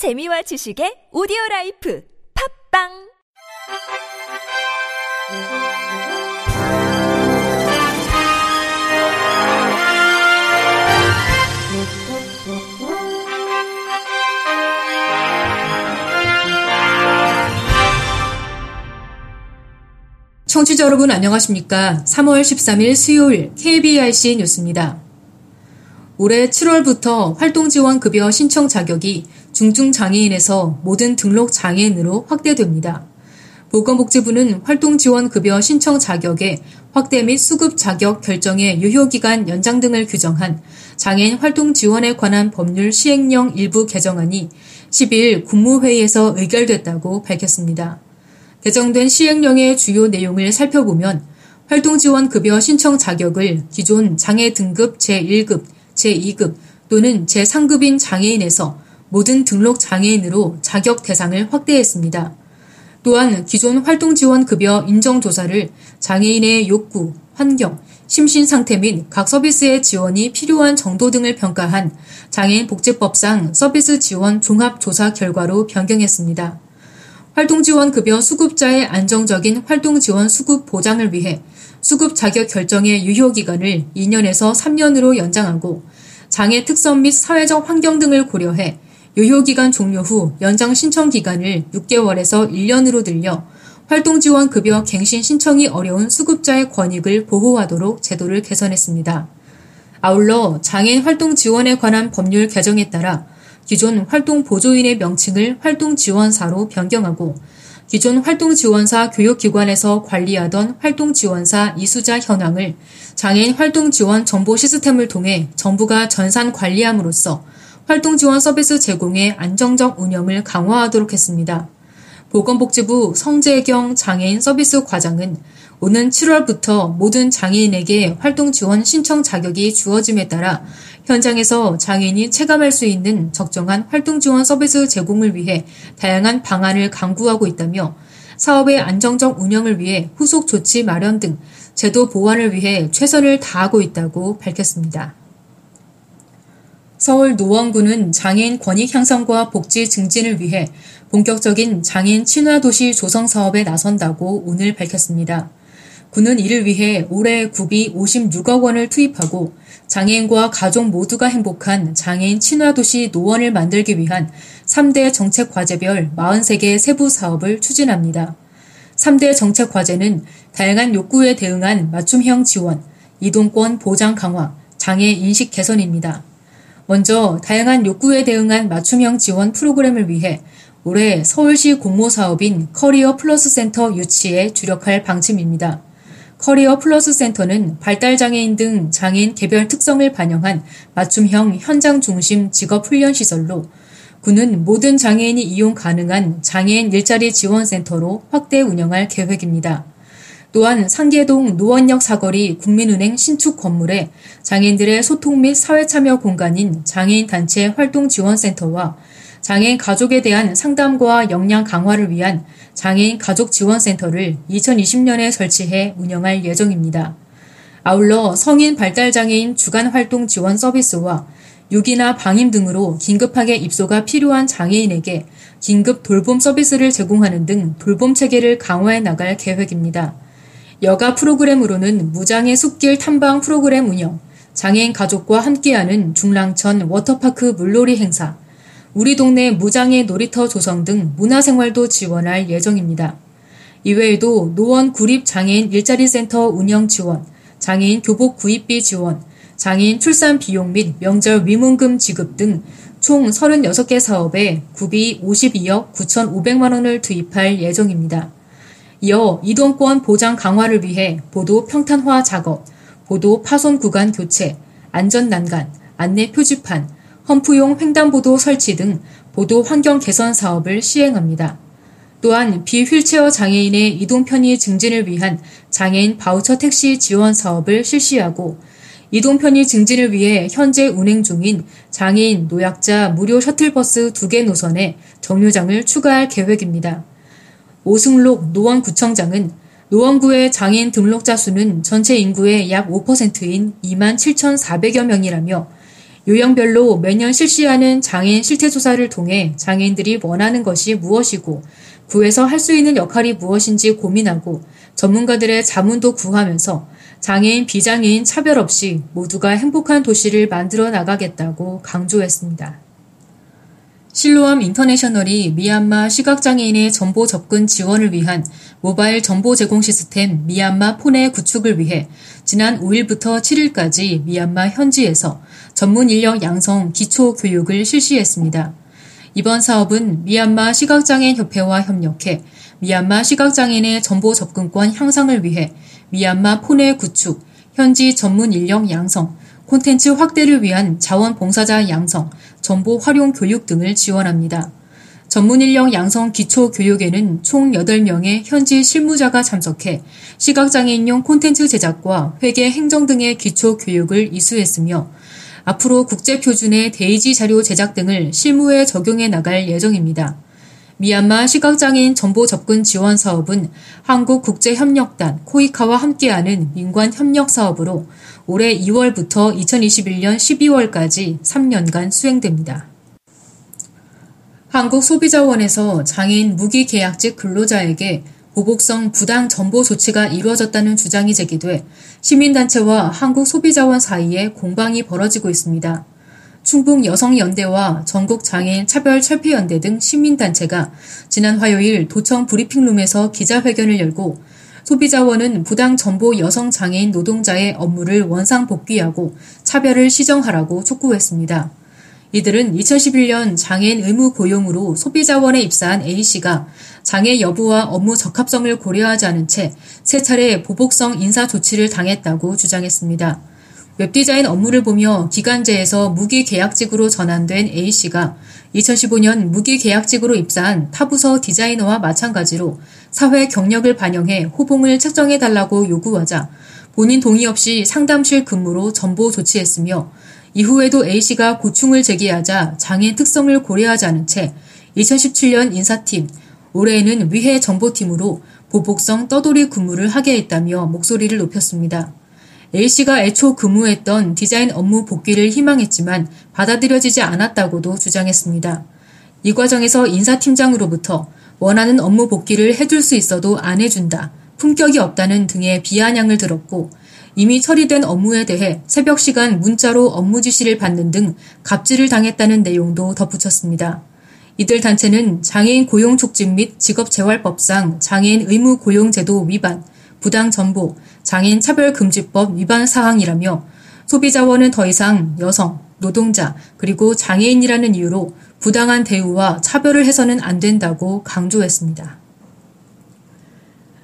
재미와 지식의 오디오 라이프 팝빵 청취자 여러분 안녕하십니까? 3월 13일 수요일 KBRC 뉴스입니다. 올해 7월부터 활동지원급여 신청 자격이 중증장애인에서 모든 등록 장애인으로 확대됩니다. 보건복지부는 활동지원급여 신청 자격의 확대 및 수급 자격 결정의 유효기간 연장 등을 규정한 장애인 활동 지원에 관한 법률 시행령 일부 개정안이 12일 국무회의에서 의결됐다고 밝혔습니다. 개정된 시행령의 주요 내용을 살펴보면 활동지원급여 신청 자격을 기존 장애 등급 제1급, 제2급 또는 제3급인 장애인에서 모든 등록 장애인으로 자격 대상을 확대했습니다. 또한 기존 활동 지원 급여 인정 조사를 장애인의 욕구, 환경, 심신 상태 및 각 서비스의 지원이 필요한 정도 등을 평가한 장애인 복지법상 서비스 지원 종합 조사 결과로 변경했습니다. 활동지원급여 수급자의 안정적인 활동지원 수급 보장을 위해 수급 자격 결정의 유효기간을 2년에서 3년으로 연장하고 장애 특성 및 사회적 환경 등을 고려해 유효기간 종료 후 연장 신청 기간을 6개월에서 1년으로 늘려 활동지원급여 갱신 신청이 어려운 수급자의 권익을 보호하도록 제도를 개선했습니다. 아울러 장애인 활동 지원에 관한 법률 개정에 따라 기존 활동 보조인의 명칭을 활동 지원사로 변경하고 기존 활동 지원사 교육기관에서 관리하던 활동 지원사 이수자 현황을 장애인 활동 지원 정보 시스템을 통해 정부가 전산 관리함으로써 활동 지원 서비스 제공의 안정적 운영을 강화하도록 했습니다. 보건복지부 성재경 장애인 서비스 과장은 오는 7월부터 모든 장애인에게 활동 지원 신청 자격이 주어짐에 따라 현장에서 장애인이 체감할 수 있는 적정한 활동 지원 서비스 제공을 위해 다양한 방안을 강구하고 있다며 사업의 안정적 운영을 위해 후속 조치 마련 등 제도 보완을 위해 최선을 다하고 있다고 밝혔습니다. 서울 노원구는 장애인 권익 향상과 복지 증진을 위해 본격적인 장애인 친화 도시 조성 사업에 나선다고 오늘 밝혔습니다. 구는 이를 위해 올해 구비 56억 원을 투입하고 장애인과 가족 모두가 행복한 장애인 친화도시 노원을 만들기 위한 3대 정책 과제별 43개 세부 사업을 추진합니다. 3대 정책 과제는 다양한 욕구에 대응한 맞춤형 지원, 이동권 보장 강화, 장애 인식 개선입니다. 먼저 다양한 욕구에 대응한 맞춤형 지원 프로그램을 위해 올해 서울시 공모 사업인 커리어 플러스 센터 유치에 주력할 방침입니다. 커리어 플러스 센터는 발달장애인 등 장애인 개별 특성을 반영한 맞춤형 현장 중심 직업 훈련 시설로 구는 모든 장애인이 이용 가능한 장애인 일자리 지원센터로 확대 운영할 계획입니다. 또한 상계동 노원역 사거리 국민은행 신축 건물에 장애인들의 소통 및 사회참여 공간인 장애인 단체 활동 지원센터와 장애인 가족에 대한 상담과 역량 강화를 위한 장애인 가족지원센터를 2020년에 설치해 운영할 예정입니다. 아울러 성인 발달장애인 주간활동 지원 서비스와 유기나 방임 등으로 긴급하게 입소가 필요한 장애인에게 긴급 돌봄 서비스를 제공하는 등 돌봄 체계를 강화해 나갈 계획입니다. 여가 프로그램으로는 무장애 숲길 탐방 프로그램 운영, 장애인 가족과 함께하는 중랑천 워터파크 물놀이 행사, 우리 동네 무장애 놀이터 조성 등 문화생활도 지원할 예정입니다. 이외에도 노원 구립 장애인 일자리 센터 운영 지원, 장애인 교복 구입비 지원, 장애인 출산 비용 및 명절 위문금 지급 등 총 36개 사업에 구비 52억 9,500만 원을 투입할 예정입니다. 이어 이동권 보장 강화를 위해 보도 평탄화 작업, 보도 파손 구간 교체, 안전 난간, 안내 표지판, 험프용 횡단보도 설치 등 보도 환경 개선 사업을 시행합니다. 또한 비휠체어 장애인의 이동 편의 증진을 위한 장애인 바우처 택시 지원 사업을 실시하고 이동 편의 증진을 위해 현재 운행 중인 장애인 노약자 무료 셔틀버스 두개 노선에 정류장을 추가할 계획입니다. 오승록 노원구청장은 노원구의 장애인 등록자 수는 전체 인구의 약 5%인 2만 7,400여 명이라며 요령별로 매년 실시하는 장애인 실태조사를 통해 장애인들이 원하는 것이 무엇이고 구에서 할 수 있는 역할이 무엇인지 고민하고 전문가들의 자문도 구하면서 장애인, 비장애인 차별 없이 모두가 행복한 도시를 만들어 나가겠다고 강조했습니다. 실로암 인터내셔널이 미얀마 시각장애인의 정보 접근 지원을 위한 모바일 정보 제공 시스템 미얀마 폰의 구축을 위해 지난 5일부터 7일까지 미얀마 현지에서 전문 인력 양성 기초 교육을 실시했습니다. 이번 사업은 미얀마 시각장애인 협회와 협력해 미얀마 시각장애인의 정보 접근권 향상을 위해 미얀마 폰의 구축, 현지 전문 인력 양성, 콘텐츠 확대를 위한 자원봉사자 양성, 정보 활용 교육 등을 지원합니다. 전문 인력 양성 기초 교육에는 총 8명의 현지 실무자가 참석해 시각장애인용 콘텐츠 제작과 회계 행정 등의 기초 교육을 이수했으며 앞으로 국제표준의 데이지 자료 제작 등을 실무에 적용해 나갈 예정입니다. 미얀마 시각장애인 정보 접근 지원 사업은 한국국제협력단 코이카와 함께하는 민관 협력 사업으로 올해 2월부터 2021년 12월까지 3년간 수행됩니다. 한국소비자원에서 장애인 무기계약직 근로자에게 보복성 부당 정보 조치가 이루어졌다는 주장이 제기돼 시민단체와 한국소비자원 사이에 공방이 벌어지고 있습니다. 충북 여성연대와 전국장애인 차별철폐연대 등 시민단체가 지난 화요일 도청 브리핑룸에서 기자회견을 열고 소비자원은 부당 정보 여성 장애인 노동자의 업무를 원상 복귀하고 차별을 시정하라고 촉구했습니다. 이들은 2011년 장애인 의무 고용으로 소비자원에 입사한 A씨가 장애 여부와 업무 적합성을 고려하지 않은 채 세 차례 보복성 인사 조치를 당했다고 주장했습니다. 웹디자인 업무를 보며 기간제에서 무기계약직으로 전환된 A씨가 2015년 무기계약직으로 입사한 타부서 디자이너와 마찬가지로 사회 경력을 반영해 호봉을 책정해달라고 요구하자 본인 동의 없이 상담실 근무로 전보 조치했으며 이후에도 A씨가 고충을 제기하자 장애 특성을 고려하지 않은 채 2017년 인사팀, 올해에는 위해 정보팀으로 보복성 떠돌이 근무를 하게 했다며 목소리를 높였습니다. A씨가 애초 근무했던 디자인 업무 복귀를 희망했지만 받아들여지지 않았다고도 주장했습니다. 이 과정에서 인사팀장으로부터 원하는 업무 복귀를 해줄 수 있어도 안 해준다, 품격이 없다는 등의 비아냥을 들었고 이미 처리된 업무에 대해 새벽 시간 문자로 업무 지시를 받는 등 갑질을 당했다는 내용도 덧붙였습니다. 이들 단체는 장애인 고용 촉진 및 직업재활법상 장애인 의무 고용 제도 위반, 부당 전보, 장애인 차별금지법 위반 사항이라며 소비자원은 더 이상 여성, 노동자, 그리고 장애인이라는 이유로 부당한 대우와 차별을 해서는 안 된다고 강조했습니다.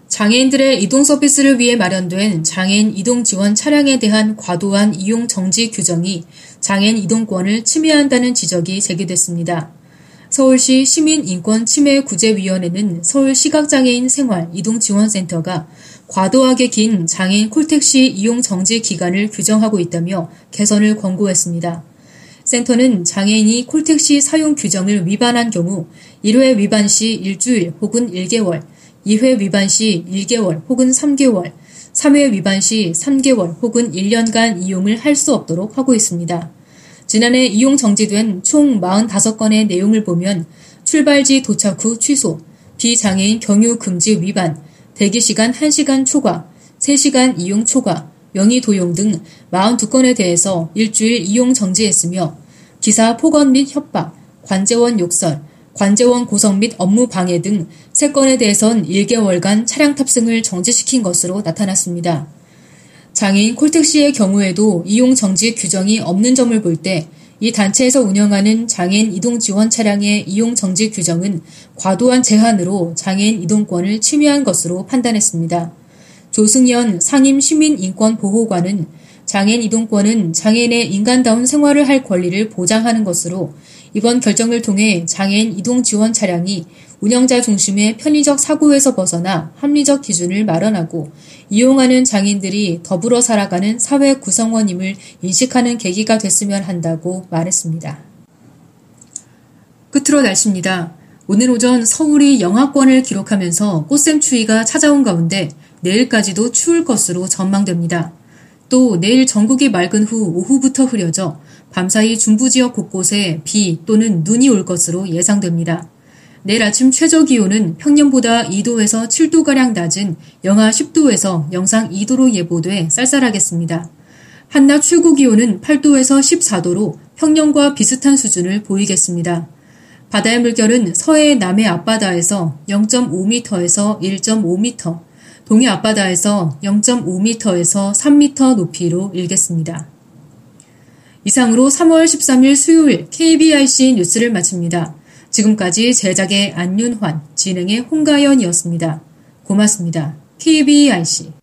장애인들의 이동 서비스를 위해 마련된 장애인 이동 지원 차량에 대한 과도한 이용 정지 규정이 장애인 이동권을 침해한다는 지적이 제기됐습니다. 서울시 시민인권침해구제위원회는 서울시각장애인 생활 이동지원센터가 과도하게 긴 장애인 콜택시 이용 정지 기간을 규정하고 있다며 개선을 권고했습니다. 센터는 장애인이 콜택시 사용 규정을 위반한 경우 1회 위반 시 일주일 혹은 1개월, 2회 위반 시 1개월 혹은 3개월, 3회 위반 시 3개월 혹은 1년간 이용을 할 수 없도록 하고 있습니다. 지난해 이용 정지된 총 45건의 내용을 보면 출발지 도착 후 취소, 비장애인 경유 금지 위반, 대기시간 1시간 초과, 3시간 이용 초과, 명의 도용 등 42건에 대해서 일주일 이용 정지했으며 기사 폭언 및 협박, 관제원 욕설, 관제원 고성 및 업무 방해 등 3건에 대해선 1개월간 차량 탑승을 정지시킨 것으로 나타났습니다. 장애인 콜택시의 경우에도 이용 정지 규정이 없는 점을 볼때 이 단체에서 운영하는 장애인 이동 지원 차량의 이용 정지 규정은 과도한 제한으로 장애인 이동권을 침해한 것으로 판단했습니다. 조승현 상임 시민인권보호관은 장애인 이동권은 장애인의 인간다운 생활을 할 권리를 보장하는 것으로 이번 결정을 통해 장애인 이동 지원 차량이 운영자 중심의 편의적 사고에서 벗어나 합리적 기준을 마련하고 이용하는 장애인들이 더불어 살아가는 사회 구성원임을 인식하는 계기가 됐으면 한다고 말했습니다. 끝으로 날씨입니다. 오늘 오전 서울이 영하권을 기록하면서 꽃샘추위가 찾아온 가운데 내일까지도 추울 것으로 전망됩니다. 또 내일 전국이 맑은 후 오후부터 흐려져 밤사이 중부 지역 곳곳에 비 또는 눈이 올 것으로 예상됩니다. 내일 아침 최저 기온은 평년보다 2도에서 7도가량 낮은 영하 10도에서 영상 2도로 예보돼 쌀쌀하겠습니다. 한낮 최고 기온은 8도에서 14도로 평년과 비슷한 수준을 보이겠습니다. 바다의 물결은 서해 남해 앞바다에서 0.5m에서 1.5m, 동해 앞바다에서 0.5m에서 3m 높이로 일겠습니다. 이상으로 3월 13일 수요일 KBIC 뉴스를 마칩니다. 지금까지 제작의 안윤환, 진행의 홍가연이었습니다. 고맙습니다. KBIC